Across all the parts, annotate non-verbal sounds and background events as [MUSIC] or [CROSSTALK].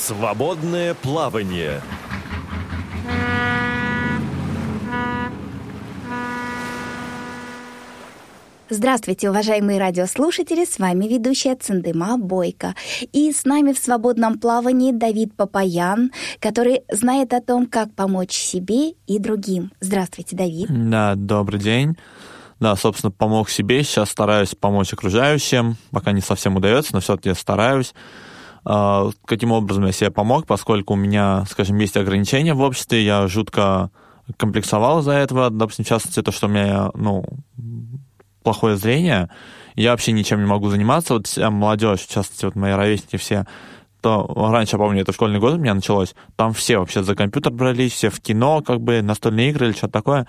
Свободное плавание. Здравствуйте, уважаемые радиослушатели, с вами ведущая Цендыма Бойко. И с нами в свободном плавании Давид Папаян, который знает о том, как помочь себе и другим. Здравствуйте, Давид. Да, добрый день. Да, собственно, помог себе, сейчас стараюсь помочь окружающим, пока не совсем удается, но все-таки стараюсь. А, каким образом я себе помог, поскольку у меня, скажем, есть ограничения в обществе, я жутко комплексовал из-за этого, допустим, в частности, то, что у меня, ну, плохое зрение, я вообще ничем не могу заниматься. Вот вся молодежь, в частности, вот мои ровесники все, то раньше, я помню, это школьный год у меня началось, там все вообще за компьютер брались, все в кино, как бы настольные игры или что-то такое.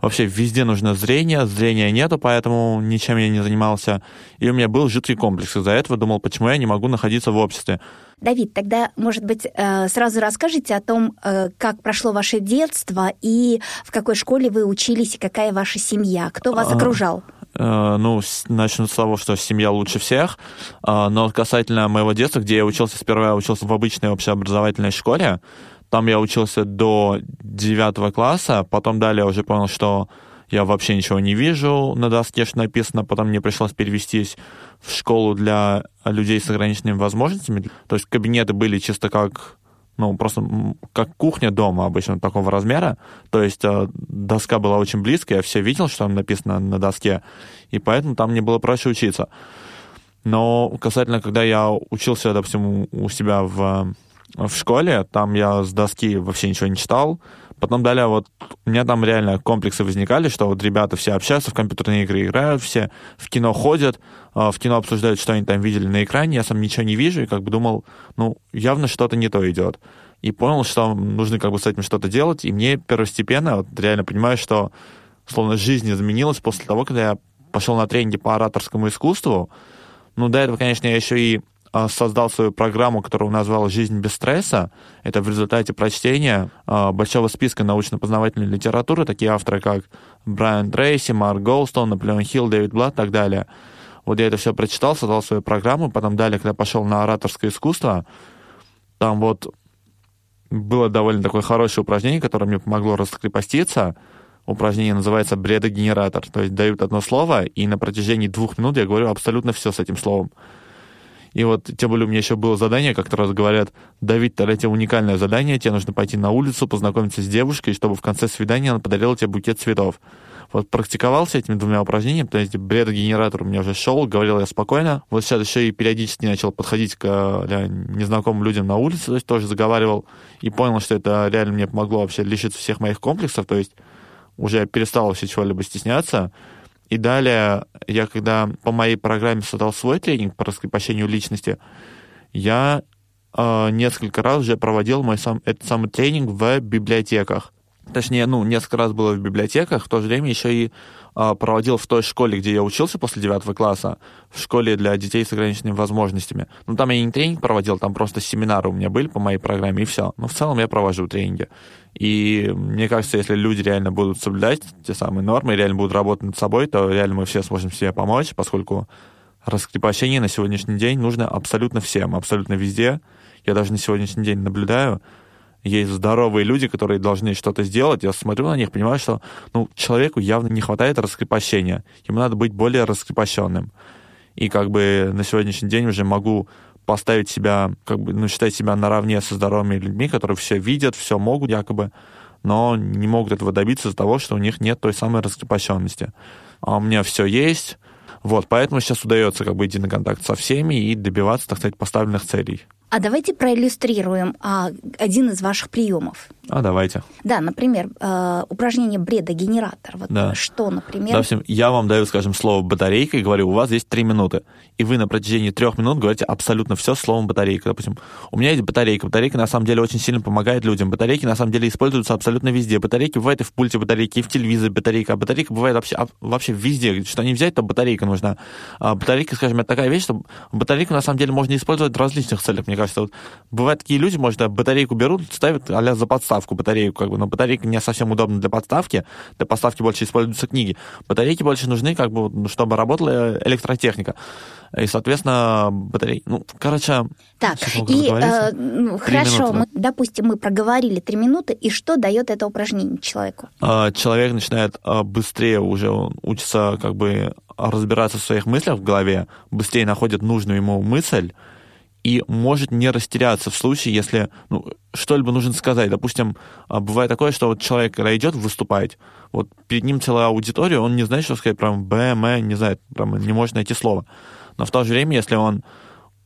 Вообще везде нужно зрение, зрения нету, поэтому ничем я не занимался. И у меня был жуткий комплекс из-за этого. Думал, почему я не могу находиться в обществе. Давид, тогда, может быть, э, сразу расскажите о том, э, как прошло ваше детство и в какой школе вы учились, и какая ваша семья, кто вас а, окружал? Э, ну, начну с того, что семья лучше всех. А, но касательно моего детства, где я учился, сперва я учился в обычной общеобразовательной школе. Там я учился до девятого класса. Потом далее я уже понял, что я вообще ничего не вижу на доске, что написано. Потом мне пришлось перевестись в школу для людей с ограниченными возможностями. То есть кабинеты были чисто как ну, просто как кухня дома обычно такого размера. То есть э, доска была очень близкая, я все видел, что там написано на доске, и поэтому там мне было проще учиться. Но касательно, когда я учился, допустим, у себя в, в школе, там я с доски вообще ничего не читал, Потом далее вот у меня там реально комплексы возникали, что вот ребята все общаются, в компьютерные игры играют, все в кино ходят, а, в кино обсуждают, что они там видели на экране, я сам ничего не вижу, и как бы думал, ну, явно что-то не то идет. И понял, что нужно как бы с этим что-то делать, и мне первостепенно, вот реально понимаю, что словно жизнь изменилась после того, когда я пошел на тренинги по ораторскому искусству. Ну, до этого, конечно, я еще и создал свою программу, которую назвал «Жизнь без стресса». Это в результате прочтения а, большого списка научно-познавательной литературы, такие авторы, как Брайан Трейси, Марк Голстон, Наполеон Хилл, Дэвид Блад и так далее. Вот я это все прочитал, создал свою программу, потом далее, когда пошел на ораторское искусство, там вот было довольно такое хорошее упражнение, которое мне помогло раскрепоститься. Упражнение называется бредогенератор. То есть дают одно слово, и на протяжении двух минут я говорю абсолютно все с этим словом. И вот, тем более, у меня еще было задание, как-то раз говорят, Давид, тогда тебе уникальное задание, тебе нужно пойти на улицу, познакомиться с девушкой, чтобы в конце свидания она подарила тебе букет цветов. Вот практиковался этими двумя упражнениями, то есть бредогенератор у меня уже шел, говорил я спокойно. Вот сейчас еще и периодически начал подходить к да, незнакомым людям на улице, то есть тоже заговаривал, и понял, что это реально мне помогло вообще лишиться всех моих комплексов, то есть уже перестал вообще чего-либо стесняться. И далее, я когда по моей программе создал свой тренинг по раскрепощению личности, я э, несколько раз уже проводил мой сам, этот самый тренинг в библиотеках. Точнее, ну, несколько раз было в библиотеках, в то же время еще и проводил в той школе, где я учился после девятого класса, в школе для детей с ограниченными возможностями. Ну, там я не тренинг проводил, там просто семинары у меня были по моей программе, и все. Но в целом я провожу тренинги. И мне кажется, если люди реально будут соблюдать те самые нормы, реально будут работать над собой, то реально мы все сможем себе помочь, поскольку раскрепощение на сегодняшний день нужно абсолютно всем, абсолютно везде. Я даже на сегодняшний день наблюдаю, есть здоровые люди, которые должны что-то сделать. Я смотрю на них, понимаю, что ну, человеку явно не хватает раскрепощения. Ему надо быть более раскрепощенным. И как бы на сегодняшний день уже могу поставить себя, как бы, ну, считать себя наравне со здоровыми людьми, которые все видят, все могут якобы, но не могут этого добиться из-за того, что у них нет той самой раскрепощенности. А у меня все есть, вот, поэтому сейчас удается как бы идти на контакт со всеми и добиваться, так сказать, поставленных целей. А давайте проиллюстрируем а, один из ваших приемов. А, давайте. Да, например, э, упражнение бредогенератор. Вот да. что, например? Допустим, я вам даю, скажем, слово батарейка и говорю, у вас есть три минуты. И вы на протяжении трех минут говорите абсолютно все словом батарейка. Допустим, у меня есть батарейка. Батарейка на самом деле очень сильно помогает людям. Батарейки на самом деле используются абсолютно везде. Батарейки бывают и в пульте батарейки, и в телевизоре батарейка. А батарейка бывает вообще, вообще везде. Что не взять, то батарейка нужна. А батарейка, скажем, это такая вещь, что батарейку на самом деле можно использовать в различных целях. Мне кажется, вот бывают такие люди, может, батарейку берут, ставят а за подставку подставку, батарейку, как бы, но батарейка не совсем удобна для подставки, для подставки больше используются книги. Батарейки больше нужны, как бы, ну, чтобы работала электротехника. И, соответственно, батарейки... Ну, короче... Так, и э, ну, хорошо, мы, допустим, мы проговорили три минуты, и что дает это упражнение человеку? А, человек начинает а, быстрее уже учится как бы разбираться в своих мыслях в голове, быстрее находит нужную ему мысль, и может не растеряться в случае, если ну, что-либо нужно сказать. Допустим, а, бывает такое, что вот человек, когда идет выступать, вот перед ним целая аудитория, он не знает, что сказать, прям Б, М, не знает, прям не может найти слово. Но в то же время, если он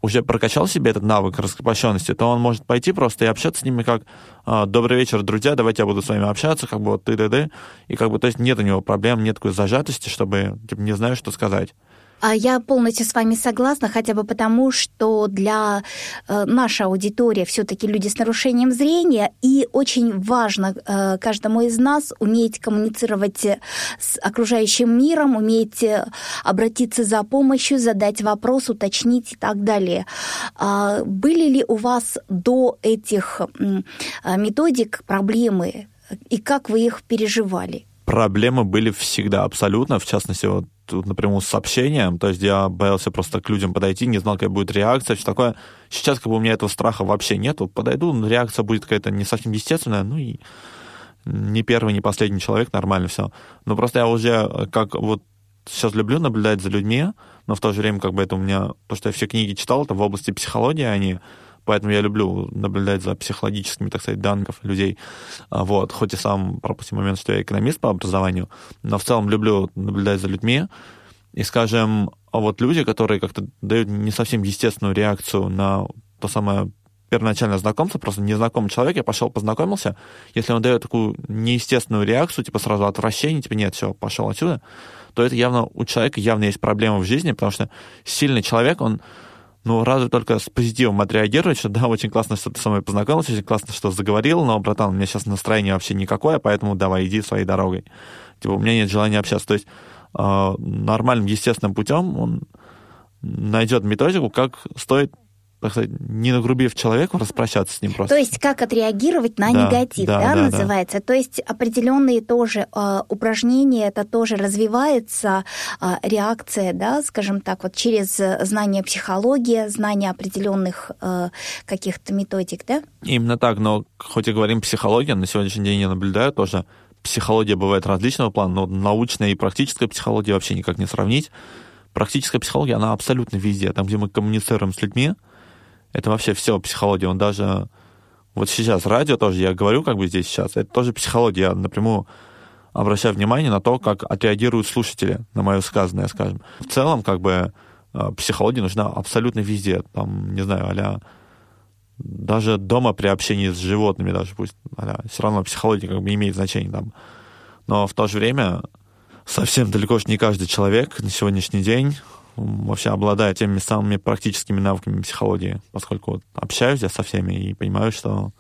уже прокачал себе этот навык раскрепощенности, то он может пойти просто и общаться с ними как «А, «Добрый вечер, друзья, давайте я буду с вами общаться», как бы вот ты, ты, ты. И как бы, то есть нет у него проблем, нет такой зажатости, чтобы типа, не знаю, что сказать. А Я полностью с вами согласна, хотя бы потому, что для э, нашей аудитории все-таки люди с нарушением зрения, и очень важно э, каждому из нас уметь коммуницировать с окружающим миром, уметь обратиться за помощью, задать вопрос, уточнить и так далее. А были ли у вас до этих методик проблемы, и как вы их переживали? Проблемы были всегда абсолютно, в частности, вот напрямую с сообщением, то есть я боялся просто к людям подойти, не знал, какая будет реакция, все такое. Сейчас как бы у меня этого страха вообще нету, подойду, реакция будет какая-то не совсем естественная, ну и не первый, не последний человек, нормально все. Но просто я уже как вот сейчас люблю наблюдать за людьми, но в то же время как бы это у меня, то, что я все книги читал, это в области психологии они, поэтому я люблю наблюдать за психологическими, так сказать, данными людей. А, вот, хоть и сам пропустим момент, что я экономист по образованию, но в целом люблю наблюдать за людьми. И, скажем, а вот люди, которые как-то дают не совсем естественную реакцию на то самое первоначальное знакомство, просто незнакомый человек, я пошел познакомился, если он дает такую неестественную реакцию, типа сразу отвращение, типа нет, все, пошел отсюда, то это явно у человека явно есть проблема в жизни, потому что сильный человек, он ну, разве только с позитивом отреагировать, что да, очень классно, что ты со мной познакомился, очень классно, что заговорил, но, братан, у меня сейчас настроение вообще никакое, поэтому давай, иди своей дорогой. Типа, у меня нет желания общаться. То есть э, нормальным, естественным путем он найдет методику, как стоит так сказать, не нагрубив человеку, распрощаться с ним просто. То есть как отреагировать на да, негатив, да, да, да называется. Да. То есть определенные тоже э, упражнения, это тоже развивается э, реакция, да, скажем так, вот через знание психологии, знание определенных э, каких-то методик, да? Именно так, но хоть и говорим психология, на сегодняшний день я наблюдаю тоже, психология бывает различного плана, но научная и практическая психология вообще никак не сравнить. Практическая психология, она абсолютно везде. Там, где мы коммуницируем с людьми, это вообще все психология. Он даже... Вот сейчас радио тоже, я говорю как бы здесь сейчас, это тоже психология. Я напрямую обращаю внимание на то, как отреагируют слушатели на мое сказанное, скажем. В целом, как бы, э, психология нужна абсолютно везде. Там, не знаю, а даже дома при общении с животными даже пусть, а все равно психология как бы имеет значение там. Но в то же время совсем далеко не каждый человек на сегодняшний день вообще обладаю теми самыми практическими навыками психологии, поскольку вот общаюсь я со всеми и понимаю, что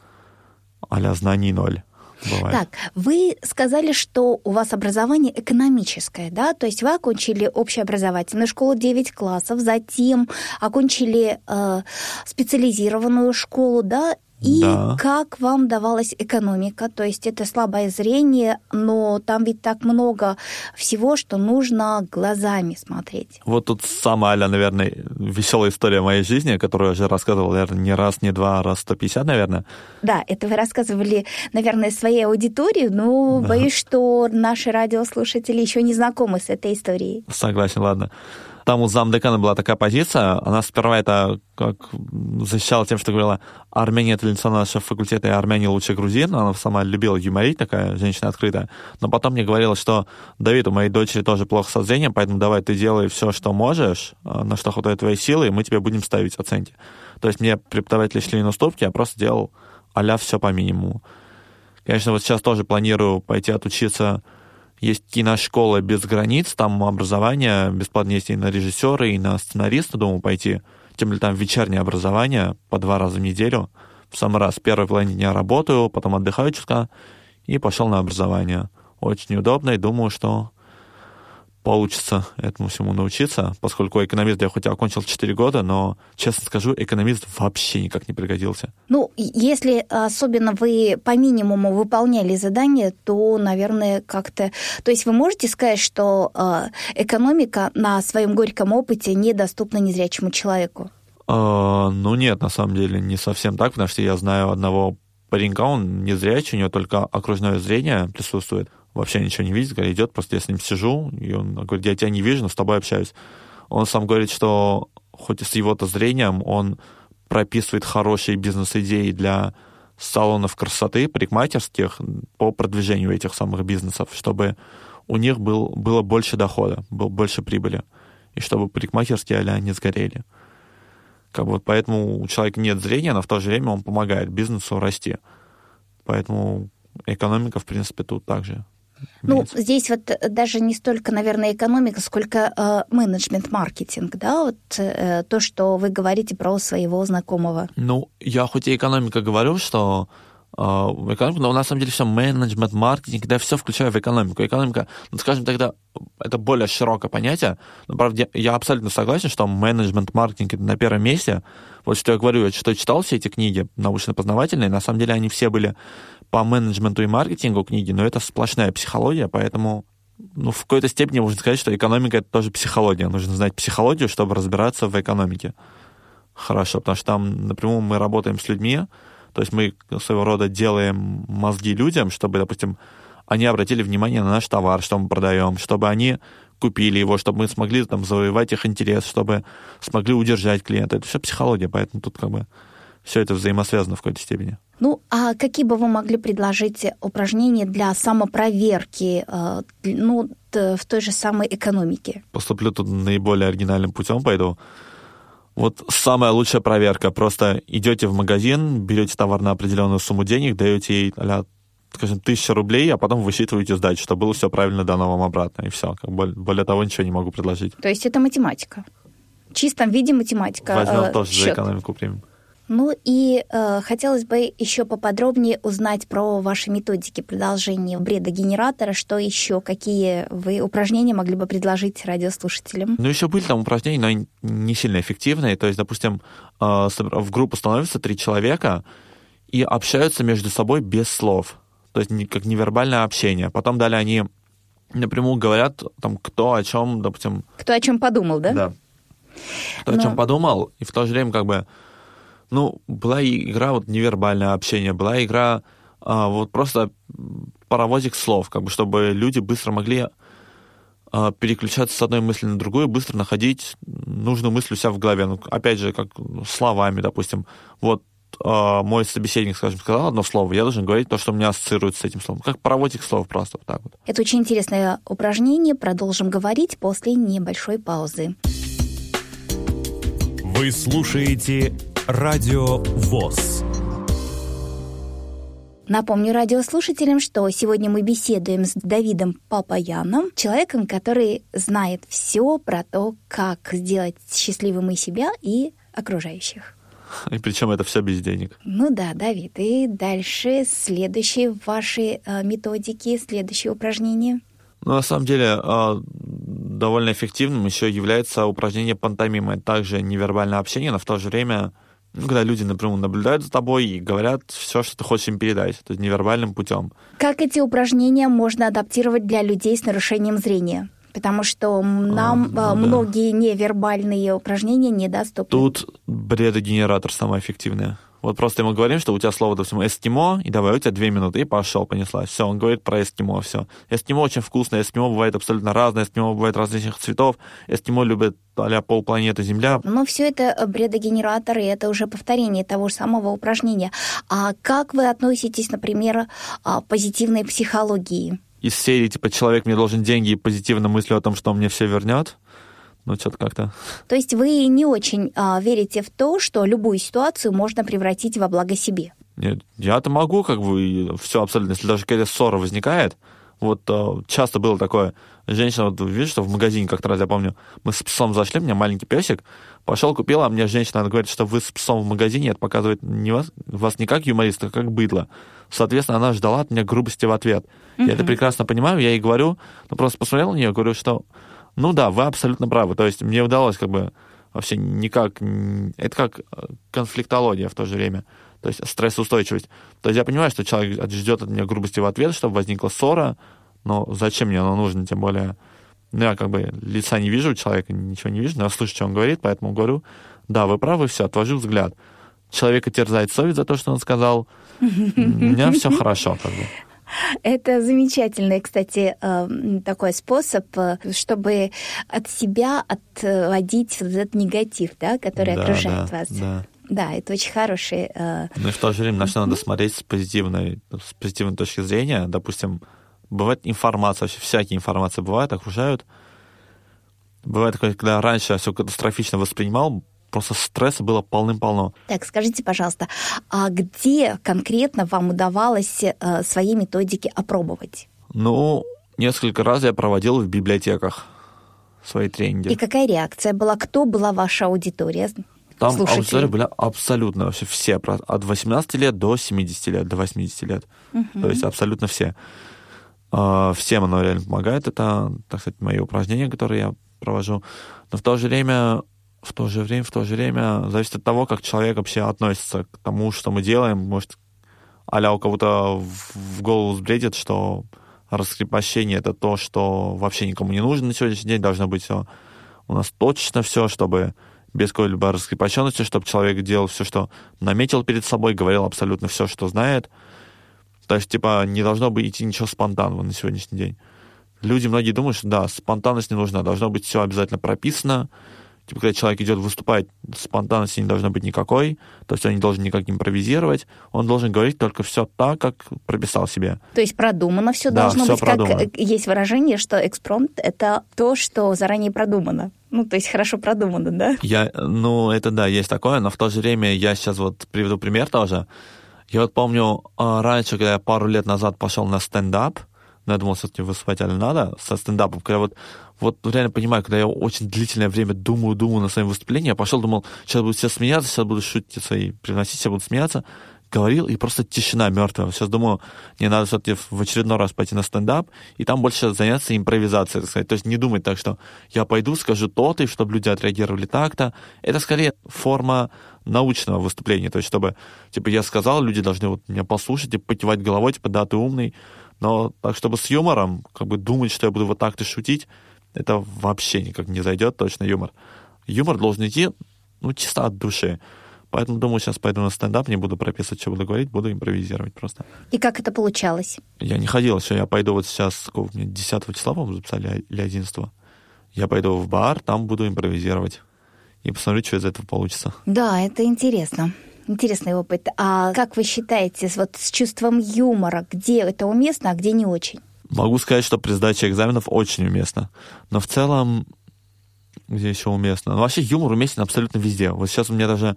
а знаний ноль. Бывает. Так, вы сказали, что у вас образование экономическое, да? То есть вы окончили общеобразовательную школу 9 классов, затем окончили э, специализированную школу, да? И да. как вам давалась экономика? То есть это слабое зрение, но там ведь так много всего, что нужно глазами смотреть. Вот тут самая, наверное, веселая история моей жизни, которую я уже рассказывал, наверное, не раз, не два, а раз 150, наверное. Да, это вы рассказывали, наверное, своей аудитории, но да. боюсь, что наши радиослушатели еще не знакомы с этой историей. Согласен, ладно там у замдекана была такая позиция, она сперва это как защищала тем, что говорила, Армения традиционно нашего факультета, и Армения лучше грузин, она сама любила юморить, такая женщина открытая, но потом мне говорила, что, Давид, у моей дочери тоже плохо со зрением, поэтому давай ты делай все, что можешь, а, на что хватает твоей силы, и мы тебе будем ставить оценки. То есть мне преподаватели шли на уступки, я просто делал а все по минимуму. Конечно, вот сейчас тоже планирую пойти отучиться есть киношкола без границ, там образование бесплатно есть и на режиссера, и на сценариста, думаю, пойти. Тем более там вечернее образование по два раза в неделю. В самый раз первой половине дня работаю, потом отдыхаю чутка и пошел на образование. Очень удобно, и думаю, что получится этому всему научиться, поскольку экономист я хоть и окончил 4 года, но, честно скажу, экономист вообще никак не пригодился. Ну, если особенно вы по минимуму выполняли задания, то, наверное, как-то... То есть вы можете сказать, что э, экономика на своем горьком опыте недоступна незрячему человеку? Uh, ну нет, на самом деле не совсем так, потому что я знаю одного паренька, он незрячий, у него только окружное зрение присутствует вообще ничего не видит, говорит, идет, просто я с ним сижу, и он говорит, я тебя не вижу, но с тобой общаюсь. Он сам говорит, что хоть и с его-то зрением, он прописывает хорошие бизнес-идеи для салонов красоты, парикмахерских по продвижению этих самых бизнесов, чтобы у них был, было больше дохода, было больше прибыли, и чтобы парикмахерские а не сгорели. Как бы вот поэтому у человека нет зрения, но в то же время он помогает бизнесу расти. Поэтому экономика, в принципе, тут также ну, здесь вот э, даже не столько, наверное, экономика, сколько э, менеджмент-маркетинг, да, вот э, то, что вы говорите про своего знакомого. Ну, я хоть и экономика говорю, что э, экономика, но на самом деле все менеджмент, маркетинг, да, все включаю в экономику. Экономика, ну, скажем тогда, это более широкое понятие, но, правда, я абсолютно согласен, что менеджмент, маркетинг это на первом месте. Вот что я говорю, я что читал все эти книги научно-познавательные, на самом деле они все были по менеджменту и маркетингу книги, но это сплошная психология, поэтому ну, в какой-то степени можно сказать, что экономика — это тоже психология. Нужно знать психологию, чтобы разбираться в экономике. Хорошо, потому что там напрямую мы работаем с людьми, то есть мы своего рода делаем мозги людям, чтобы, допустим, они обратили внимание на наш товар, что мы продаем, чтобы они купили его, чтобы мы смогли там завоевать их интерес, чтобы смогли удержать клиента. Это все психология, поэтому тут как бы все это взаимосвязано в какой-то степени. Ну, а какие бы вы могли предложить упражнения для самопроверки, э, ну, в той же самой экономике? Поступлю тут наиболее оригинальным путем пойду. Вот самая лучшая проверка. Просто идете в магазин, берете товар на определенную сумму денег, даете ей, а скажем, тысяча рублей, а потом высчитываете сдачу, чтобы было все правильно дано вам обратно, и все. Как более того, ничего не могу предложить. То есть это математика? В чистом виде математика. Возьмем э, тоже счет. за экономику примем. Ну и э, хотелось бы еще поподробнее узнать про ваши методики продолжения бредогенератора. Что еще? Какие вы упражнения могли бы предложить радиослушателям? Ну, еще были там упражнения, но не сильно эффективные. То есть, допустим, э, в группу становятся три человека и общаются между собой без слов. То есть, как невербальное общение. Потом далее они напрямую говорят, там, кто о чем, допустим... Кто о чем подумал, да? Да. Кто но... о чем подумал, и в то же время как бы ну, была игра вот невербальное общение, была игра а, вот просто паровозик слов, как бы, чтобы люди быстро могли а, переключаться с одной мысли на другую, быстро находить нужную мысль у себя в голове. Ну, опять же, как словами, допустим. Вот а, мой собеседник, скажем, сказал одно слово, я должен говорить то, что у меня ассоциируется с этим словом. Как паровозик слов просто вот так вот. Это очень интересное упражнение. Продолжим говорить после небольшой паузы. Вы слушаете Радио ВОЗ. Напомню радиослушателям, что сегодня мы беседуем с Давидом Папаяном, человеком, который знает все про то, как сделать счастливым и себя, и окружающих. И причем это все без денег. Ну да, Давид. И дальше следующие ваши э, методики, следующее упражнение. Ну, на самом деле, э, довольно эффективным еще является упражнение пантомимы. Также невербальное общение, но в то же время ну, когда люди, например, наблюдают за тобой и говорят все, что ты хочешь им передать, то есть невербальным путем. Как эти упражнения можно адаптировать для людей с нарушением зрения? Потому что нам а, ну, да. многие невербальные упражнения недоступны. Тут бредогенератор самое эффективное. Вот просто ему говорим, что у тебя слово, допустим, эскимо, и давай у тебя две минуты, и пошел, понеслась. Все, он говорит про эскимо, все. Эскимо очень вкусное, эскимо бывает абсолютно разное, эскимо бывает различных цветов, эскимо любит а полпланеты Земля. Но все это бредогенератор, и это уже повторение того же самого упражнения. А как вы относитесь, например, к позитивной психологии? Из серии, типа, человек мне должен деньги и позитивно мыслю о том, что он мне все вернет, ну, что-то как-то. То есть вы не очень а, верите в то, что любую ситуацию можно превратить во благо себе? Нет, я-то могу, как бы, все абсолютно, если даже какая-то ссора возникает, Вот э, часто было такое. Женщина, вот видишь, что в магазине как-то раз, я помню, мы с псом зашли, у меня маленький песик, пошел, купил, а мне женщина она говорит, что вы с псом в магазине, это показывает не вас, вас не как юмориста, а как быдло. Соответственно, она ждала от меня грубости в ответ. Mm-hmm. Я это прекрасно понимаю, я ей говорю, ну просто посмотрел на нее, говорю, что ну да, вы абсолютно правы. То есть мне удалось как бы вообще никак... Это как конфликтология в то же время. То есть стрессоустойчивость. То есть я понимаю, что человек ждет от меня грубости в ответ, чтобы возникла ссора, но зачем мне оно нужно, тем более... Ну, я как бы лица не вижу человека, ничего не вижу, но я слышу, что он говорит, поэтому говорю, да, вы правы, все, отвожу взгляд. Человека терзает совесть за то, что он сказал. У меня все [LAUGHS] хорошо, как бы. Это замечательный, кстати, эм, такой способ, э, чтобы от себя отводить вот этот негатив, да, который да, окружает да, вас. Да. Да, это очень хороший. Э, ну и в то же время, на что надо смотреть с позитивной, с позитивной точки зрения. Допустим, бывает информация, вообще всякие информации бывают, окружают. Бывает такое, когда раньше я все катастрофично воспринимал, просто стресса было полным-полно. Так, скажите, пожалуйста, а где конкретно вам удавалось э, свои методики опробовать? Ну, несколько раз я проводил в библиотеках свои тренинги. И какая реакция была? Кто была ваша аудитория? Там Слушайте. аудитория была абсолютно вообще все, от 18 лет до 70 лет, до 80 лет. Угу. То есть абсолютно все. А, всем оно реально помогает. Это, так сказать, мои упражнения, которые я провожу. Но в то же время в то же время, в то же время зависит от того, как человек вообще относится к тому, что мы делаем. Может, а у кого-то в голову сбредит, что раскрепощение — это то, что вообще никому не нужно на сегодняшний день. Должно быть все у нас точно все, чтобы без какой-либо раскрепощенности, чтобы человек делал все, что наметил перед собой, говорил абсолютно все, что знает. То есть, типа, не должно быть идти ничего спонтанного на сегодняшний день. Люди многие думают, что да, спонтанность не нужна, должно быть все обязательно прописано, Типа, когда человек идет выступать, спонтанности не должно быть никакой, то есть он не должен никак импровизировать, он должен говорить только все так, как прописал себе. То есть продумано все да, должно все быть, продумано. как есть выражение, что экспромт — это то, что заранее продумано. Ну, то есть хорошо продумано, да? Я, ну, это да, есть такое, но в то же время я сейчас вот приведу пример тоже. Я вот помню, а, раньше, когда я пару лет назад пошел на стендап, но я думал, все-таки выступать или надо со стендапом, когда вот вот реально понимаю, когда я очень длительное время думаю, думаю на своем выступлении, я пошел, думал, сейчас будут все смеяться, сейчас буду шутить свои, приносить, все будут смеяться, говорил, и просто тишина мертвая. Сейчас думаю, мне надо все-таки в очередной раз пойти на стендап, и там больше заняться импровизацией, так сказать. То есть не думать так, что я пойду, скажу то-то, и чтобы люди отреагировали так-то. Это скорее форма научного выступления. То есть чтобы, типа, я сказал, люди должны вот меня послушать и покивать головой, типа, да, ты умный. Но так, чтобы с юмором, как бы думать, что я буду вот так-то шутить, это вообще никак не зайдет, точно юмор. Юмор должен идти, ну, чисто от души. Поэтому, думаю, сейчас пойду на стендап, не буду прописывать, что буду говорить, буду импровизировать просто. И как это получалось? Я не ходил еще, я пойду вот сейчас, сколько мне, 10 числа, по-моему, записали, или 11 Я пойду в бар, там буду импровизировать. И посмотрю, что из этого получится. Да, это интересно. Интересный опыт. А как вы считаете, вот с чувством юмора, где это уместно, а где не очень? Могу сказать, что при сдаче экзаменов очень уместно. Но в целом, где еще уместно? Ну, вообще юмор уместен абсолютно везде. Вот сейчас у меня даже, а,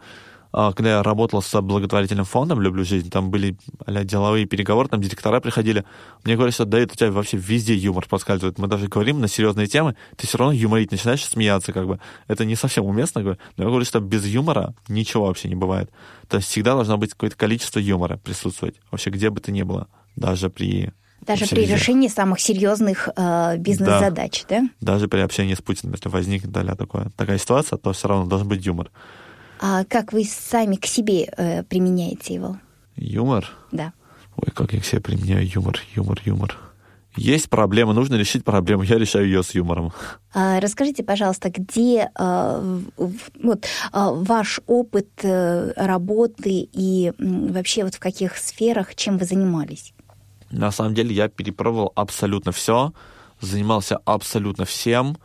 когда я работал с благотворительным фондом «Люблю жизнь», там были а деловые переговоры, там директора приходили. Мне говорят, что да, это у тебя вообще везде юмор проскальзывает. Мы даже говорим на серьезные темы, ты все равно юморить начинаешь смеяться, как бы. Это не совсем уместно, но я говорю, что без юмора ничего вообще не бывает. То есть всегда должно быть какое-то количество юмора присутствовать, вообще где бы то ни было, даже при даже при решении самых серьезных э, бизнес-задач, да. да? Даже при общении с Путиным, если возникнет такое, такая ситуация, то все равно должен быть юмор. А как вы сами к себе э, применяете его? Юмор? Да. Ой, как я к себе применяю юмор, юмор, юмор. Есть проблема, нужно решить проблему, я решаю ее с юмором. А, расскажите, пожалуйста, где а, вот, а, ваш опыт а, работы и вообще вот в каких сферах, чем вы занимались? На самом деле я перепробовал абсолютно все, занимался абсолютно всем.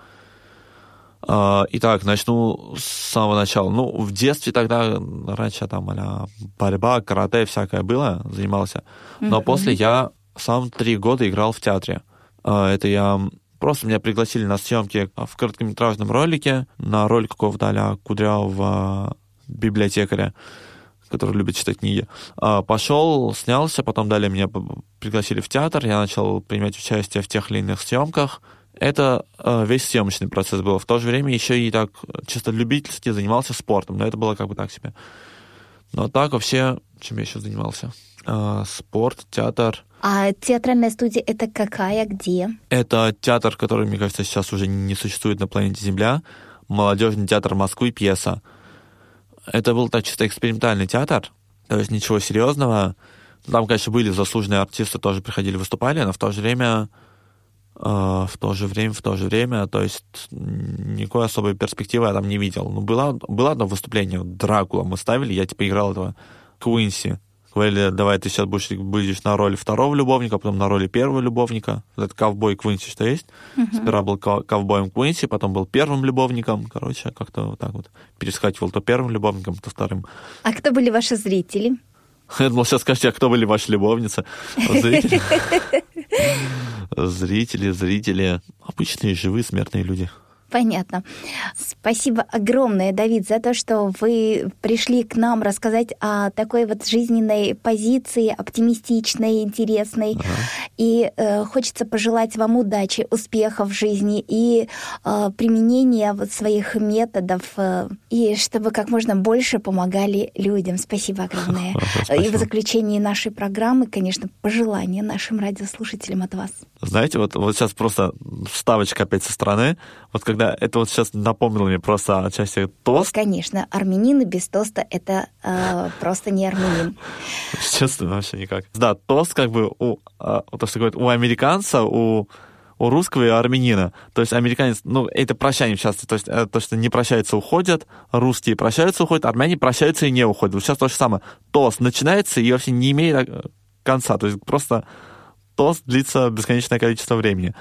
А, итак, начну с самого начала. Ну, в детстве тогда, раньше там а борьба, карате, всякое было, занимался. Но mm-hmm. после я сам три года играл в театре. А, это я... Просто меня пригласили на съемки в короткометражном ролике, на роль какого-то а кудрявого библиотекаря который любит читать книги. А, пошел, снялся, потом далее меня пригласили в театр, я начал принимать участие в тех или иных съемках. Это а, весь съемочный процесс был. В то же время еще и так чисто любительски занимался спортом, но это было как бы так себе. Но так вообще, чем я еще занимался? А, спорт, театр. А театральная студия это какая, где? Это театр, который, мне кажется, сейчас уже не существует на планете Земля. Молодежный театр Москвы, пьеса. Это был так чисто экспериментальный театр, то есть ничего серьезного. Там, конечно, были заслуженные артисты, тоже приходили, выступали, но в то же время, э, в то же время, в то же время, то есть никакой особой перспективы я там не видел. Ну, было, было одно выступление, Дракула мы ставили, я типа играл этого Куинси говорили, давай ты сейчас будешь, будешь на роли второго любовника, потом на роли первого любовника. Это ковбой Квинси, что есть. Uh-huh. Сперва был ковбоем Квинси, потом был первым любовником. Короче, как-то вот так вот перескакивал то первым любовником, то вторым. А кто были ваши зрители? Я думал, сейчас скажете, а кто были ваши любовницы? Зрители. [LAUGHS] Зрители, зрители. Обычные, живые, смертные люди. Понятно. Спасибо огромное, Давид, за то, что вы пришли к нам рассказать о такой вот жизненной позиции, оптимистичной, интересной. Ага. И э, хочется пожелать вам удачи, успехов в жизни и э, применения вот своих методов, э, и чтобы как можно больше помогали людям. Спасибо огромное. Спасибо. И в заключении нашей программы, конечно, пожелания нашим радиослушателям от вас. Знаете, вот, вот сейчас просто вставочка опять со стороны. Вот когда это вот сейчас напомнило мне просто отчасти тост. Конечно, армянины без тоста — это э, просто не армянин. [LAUGHS] Честно, вообще никак. Да, тост как бы у, а, то, что говорят, у американца, у у русского и армянина. То есть американец, ну, это прощание часто, то есть э, то, что не прощаются, уходят, русские прощаются, уходят, армяне прощаются и не уходят. Вот сейчас то же самое. Тост начинается и вообще не имеет э, конца. То есть просто тост длится бесконечное количество времени.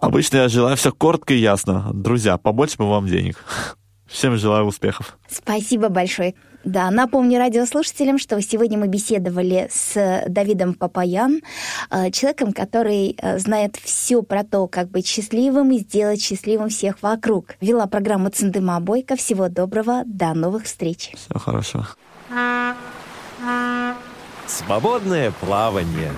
Обычно я желаю все коротко и ясно. Друзья, побольше бы вам денег. [LAUGHS] Всем желаю успехов. Спасибо большое. Да, напомню радиослушателям, что сегодня мы беседовали с Давидом Папаян, э, человеком, который э, знает все про то, как быть счастливым и сделать счастливым всех вокруг. Вела программу Цендыма Бойко. Всего доброго, до новых встреч. Всего хорошего. Свободное плавание.